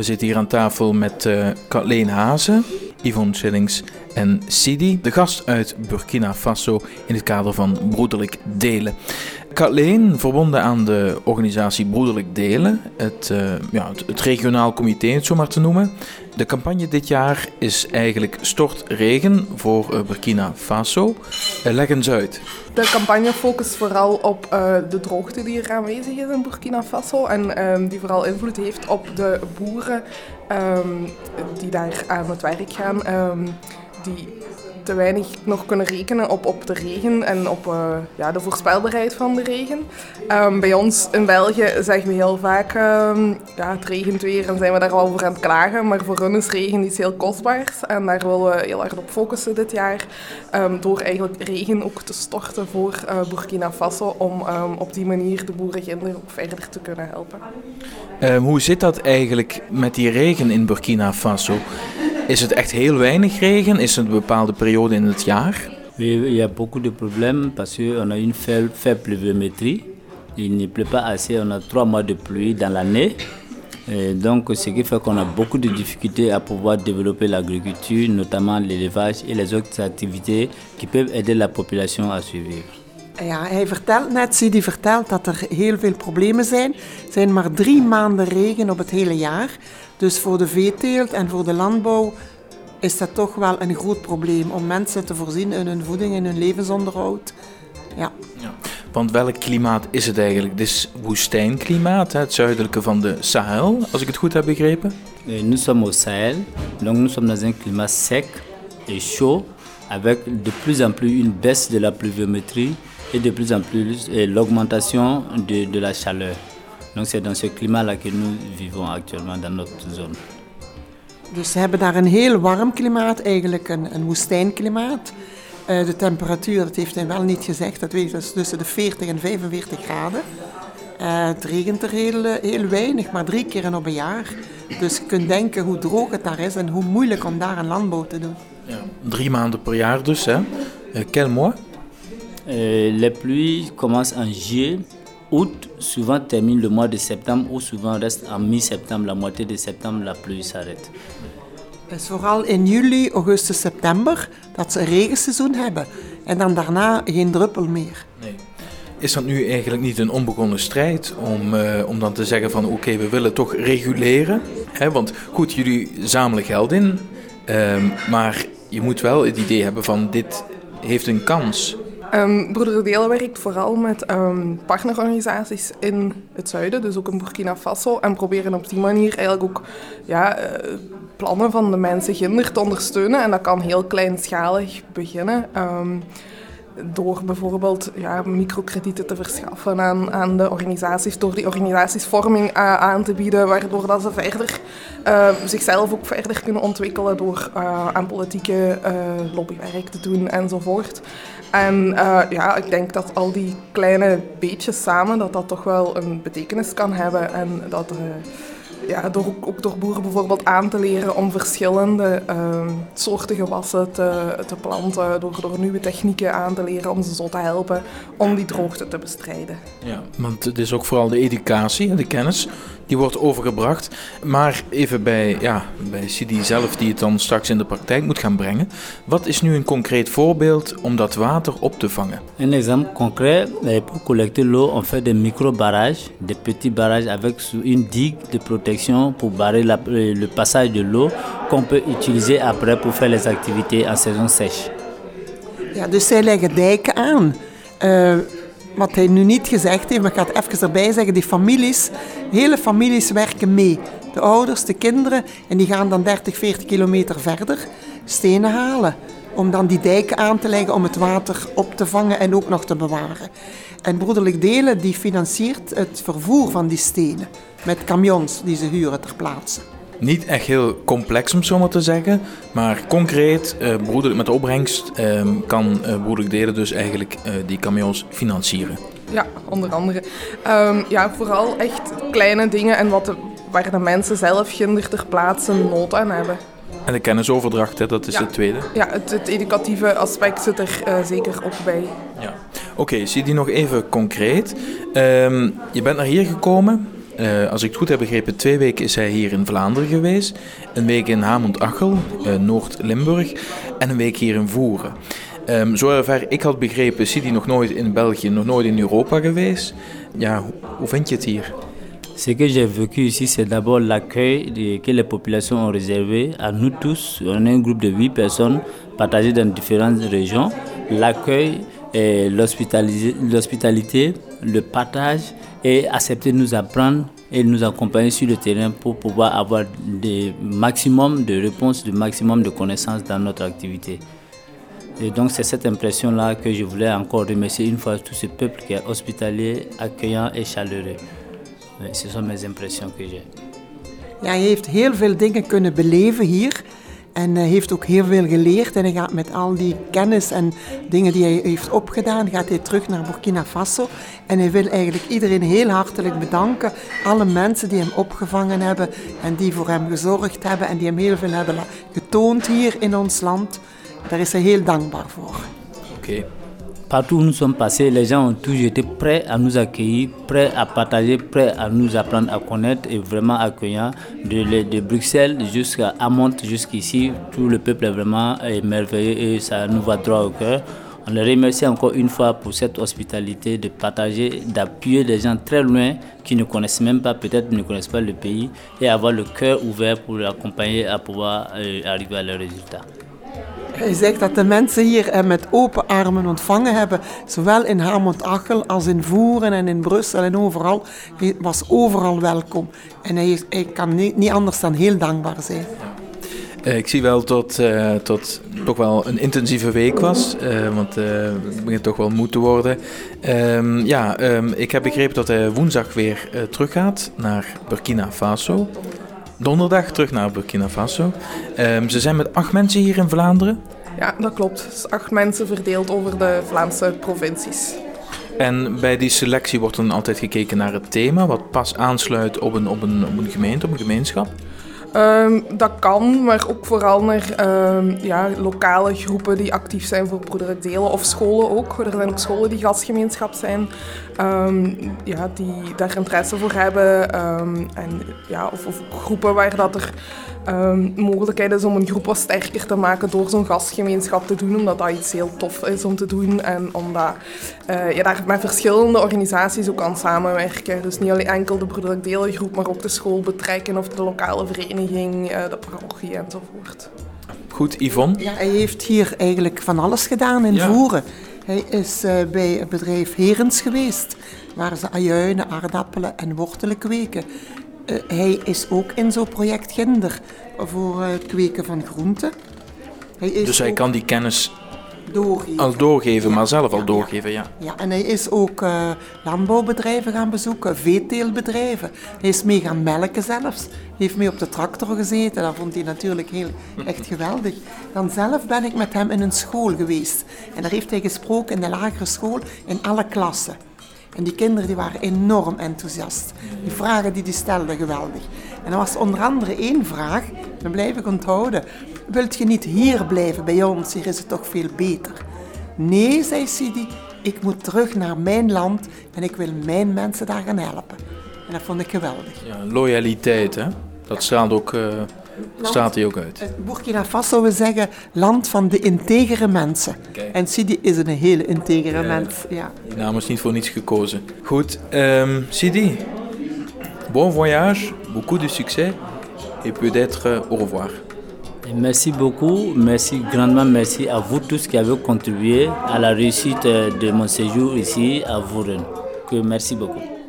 We zitten hier aan tafel met uh, Kathleen Hazen, Yvonne Schillings en Sidi, de gast uit Burkina Faso in het kader van Broederlijk Delen. Kathleen, verbonden aan de organisatie Broederlijk Delen, het, uh, ja, het, regionaal comité, het zo maar te noemen. De campagne dit jaar is eigenlijk Stort Regen voor uh, Burkina Faso. Uh, leg eens uit. De campagne focust vooral op de droogte die er aanwezig is in Burkina Faso en um, die vooral invloed heeft op de boeren um, die daar aan het werk gaan. Die te weinig nog kunnen rekenen op, op de regen en op uh, ja, de voorspelbaarheid van de regen. Um, bij ons in België zeggen we heel vaak, um, het regent weer en zijn we daar al voor aan het klagen. Maar voor hun is regen iets heel kostbaars en daar willen we heel erg op focussen dit jaar. Um, door eigenlijk regen ook te storten voor uh, Burkina Faso om op die manier de boerenkinderen ook verder te kunnen helpen. hoe zit dat eigenlijk met die regen in Burkina Faso? Is het echt heel weinig regen? Is het een bepaalde periode in het jaar? Il y a beaucoup de problèmes parce qu'on a une faible, faible pluviométrie. Il ne pleut pas assez, on a trois mois de pluie dans l'année. Donc, ce qui fait qu'on a beaucoup de difficultés à pouvoir développer l'agriculture, notamment l'élevage et les autres activités qui peuvent aider la population à survivre. Ja, hij vertelt net, Sidi vertelt dat er heel veel problemen zijn. Er zijn maar drie maanden regen op het hele jaar. Dus voor de veeteelt en voor de landbouw is dat toch wel een groot probleem om mensen te voorzien in hun voeding en hun levensonderhoud. Ja. ja. Want welk klimaat is het eigenlijk? Het is woestijnklimaat, het zuidelijke van de Sahel, als ik het goed heb begrepen. Nous sommes au Sahel, donc nous sommes dans un climat sec et chaud, avec de plus en plus une baisse de la pluviométrie et de plus en plus l'augmentation de, de la chaleur. Donc c'est dans ce climat-là que nous vivons actuellement dans notre zone. Dus ze hebben daar een heel warm klimaat, eigenlijk een, een woestijnklimaat. Uh, de temperatuur, dat heeft hij wel niet gezegd, dat weet ik, dat is tussen de 40 en 45 graden. Uh, het regent er heel, heel weinig, maar drie keer op een jaar. Dus je kunt denken hoe droog het daar is en hoe moeilijk om daar een landbouw te doen. Ja, drie maanden per jaar dus, hè? Uh, quel mois? Les pluies commencent en juillet août souvent termine le mois de septembre ou souvent reste en mi-septembre, la moitié de septembre, la pluie s'arrête. Het is vooral in juli, augustus, september dat ze een regenseizoen hebben. En dan daarna geen druppel meer. Nee. Is dat nu eigenlijk niet een onbegonnen strijd om, uh, om dan te zeggen van oké, okay, we willen toch reguleren? Hè? Want goed, jullie zamelen geld in, um, maar je moet wel het idee hebben van dit heeft een kans. Um, Broeder Delen werkt vooral met um, partnerorganisaties in het zuiden, dus ook in Burkina Faso. En proberen op die manier eigenlijk ook ja, uh, plannen van de mensen ginder te ondersteunen. En dat kan heel kleinschalig beginnen. Um, door bijvoorbeeld ja, microkredieten te verschaffen aan, aan de organisaties, door die organisatiesvorming uh, aan te bieden, waardoor dat ze verder uh, zichzelf ook verder kunnen ontwikkelen door uh, aan politieke lobbywerk te doen enzovoort. En ja, ik denk dat al die kleine beetjes samen, dat dat toch wel een betekenis kan hebben en dat ja, door, ook door boeren bijvoorbeeld aan te leren om verschillende uh, soorten gewassen te, te planten, door, door nieuwe technieken aan te leren om ze zo te helpen om die droogte te bestrijden. Ja, want het is ook vooral de educatie, de kennis, die wordt overgebracht. Maar even bij, ja, bij Sidi zelf, die het dan straks in de praktijk moet gaan brengen. Wat is nu een concreet voorbeeld om dat water op te vangen? Een exemple concret, pour collecter l'eau, on fait des micro-barrages, des petits barrages avec une digue de protection pour barrer la, le passage de l'eau qu'on peut utiliser après pour faire les activités en saison sèche. Ja, dus zij leggen dijken aan. Uh, wat hij nu niet gezegd heeft, maar ik ga het even erbij zeggen, die families, hele families werken mee. De ouders, de kinderen, en die gaan dan 30, 40 kilometer verder stenen halen. Om dan die dijken aan te leggen om het water op te vangen en ook nog te bewaren. En Broederlijk Delen die financiert het vervoer van die stenen met camions die ze huren ter plaatse. Niet echt heel complex om zo maar te zeggen, maar concreet, broeder, met de opbrengst uh, kan uh, Broederlijk Delen dus eigenlijk uh, die camions financieren. Ja, onder andere. Um, ja, vooral echt kleine dingen en wat de, waar de mensen zelf ginder ter plaatse nood aan hebben. En de kennisoverdracht, hè, dat is ja. het tweede. Ja, het, het, educatieve aspect zit er uh, zeker ook bij. Ja. Oké, okay, zie die nog even concreet. Um, je bent naar hier gekomen Uh, als ik het goed heb begrepen, twee weken is hij hier in Vlaanderen geweest. Een week in Hamond-Achel, uh, Noord-Limburg. En een week hier in Voeren. Um, zover ik had begrepen, is hij nog nooit in België, nog nooit in Europa geweest. Ja, hoe, hoe vind je het hier? Ce que j'ai vécu ici, c'est d'abord l'accueil que les populations ont réservé à nous tous. On est un groupe de 8 personnes partagées dans différentes régions. L'accueil, l'hospitalité, le partage et accepter de nous apprendre et nous accompagner sur le terrain pour pouvoir avoir des maximum de réponses, le maximum de connaissances dans notre activité. Et donc c'est cette impression-là que je voulais encore remercier une fois tout ce peuple qui est hospitalier, accueillant et chaleureux. Ce sont mes impressions que j'ai. Ja, hij heeft heel veel dingen kunnen beleven hier. En hij heeft ook heel veel geleerd. En hij gaat met al die kennis en dingen die hij heeft opgedaan, gaat hij terug naar Burkina Faso. En hij wil eigenlijk iedereen heel hartelijk bedanken. Alle mensen die hem opgevangen hebben en die voor hem gezorgd hebben en die hem heel veel hebben getoond hier in ons land. Daar is hij heel dankbaar voor. Oké. Partout où nous sommes passés, les gens ont toujours été prêts à nous accueillir, prêts à partager, prêts à nous apprendre à connaître et vraiment accueillant. De, Bruxelles jusqu'à Amont, jusqu'ici, tout le peuple est vraiment merveilleux et ça nous va droit au cœur. On les remercie encore une fois pour cette hospitalité de partager, d'appuyer des gens très loin qui ne connaissent même pas, peut-être ne connaissent pas le pays, et avoir le cœur ouvert pour l'accompagner à pouvoir euh, arriver à leurs résultats. Hij zegt dat de mensen hier hem met open armen ontvangen hebben, zowel in Hamont-Achel als in Voeren en in Brussel en overal. Hij was overal welkom. En hij, kan niet, niet anders dan heel dankbaar zijn. Uh, ik zie wel dat uh, toch wel een intensieve week was, uh, want het begint toch wel moe te worden. Um, ja, um, ik heb begrepen dat hij woensdag weer teruggaat naar Burkina Faso donderdag terug naar Burkina Faso. Um, ze zijn met acht mensen hier in Vlaanderen. Ja, dat klopt. Dus acht mensen verdeeld over de Vlaamse provincies. En bij die selectie wordt dan altijd gekeken naar het thema, wat pas aansluit op een, op een, op een gemeente, op een gemeenschap? Um, dat kan, maar ook vooral naar um, ja, lokale groepen die actief zijn voor broederlijk delen of scholen ook. Er zijn ook scholen die gastgemeenschap zijn, um, ja, die daar interesse voor hebben. en, ja, of, of, groepen waar dat er mogelijkheid is om een groep wat sterker te maken door zo'n gastgemeenschap te doen, omdat dat iets heel tof is om te doen en omdat uh, je daar met verschillende organisaties ook aan samenwerken. Dus niet alleen enkel de broederlijk delengroep, maar ook de school betrekken of de lokale vereniging eh, de parochie enzovoort. Goed, Yvonne? Ja, hij heeft hier eigenlijk van alles gedaan in Voeren. Hij is uh, bij het bedrijf Herens geweest, waar ze ajuinen, aardappelen en wortelen kweken. Uh, hij is ook in zo'n project Ginder voor het kweken van groenten. Hij is dus hij ook... kan die kennis doorgeven. Al doorgeven, maar zelf al doorgeven, ja. Ja, en hij is ook uh, landbouwbedrijven gaan bezoeken, veeteelbedrijven. Hij is mee gaan melken zelfs. Hij heeft mee op de tractor gezeten. Dat vond hij natuurlijk heel, echt geweldig. Dan zelf ben ik met hem in een school geweest. En daar heeft hij gesproken in de lagere school in alle klassen. En die kinderen die waren enorm enthousiast. Die vragen die hij stelde, geweldig. En er was onder andere één vraag, dat blijf ik onthouden. Wilt je niet hier blijven bij ons? Hier is het toch veel beter. Nee, zei Sidi, ik moet terug naar mijn land en ik wil mijn mensen daar gaan helpen. En dat vond ik geweldig. Ja, loyaliteit, hè? Dat straalt ook, uh, straalt hij ook uit. Burkina Faso, we zeggen land van de integere mensen. Okay. En Sidi is een hele integere mens. Ja. Die naam is niet voor niets gekozen. Goed, um, Sidi, bon voyage, beaucoup de succès et peut-être au revoir. Merci beaucoup, merci grandement merci à vous tous qui avez contribué à la réussite de mon séjour ici à Vouren. Que merci beaucoup.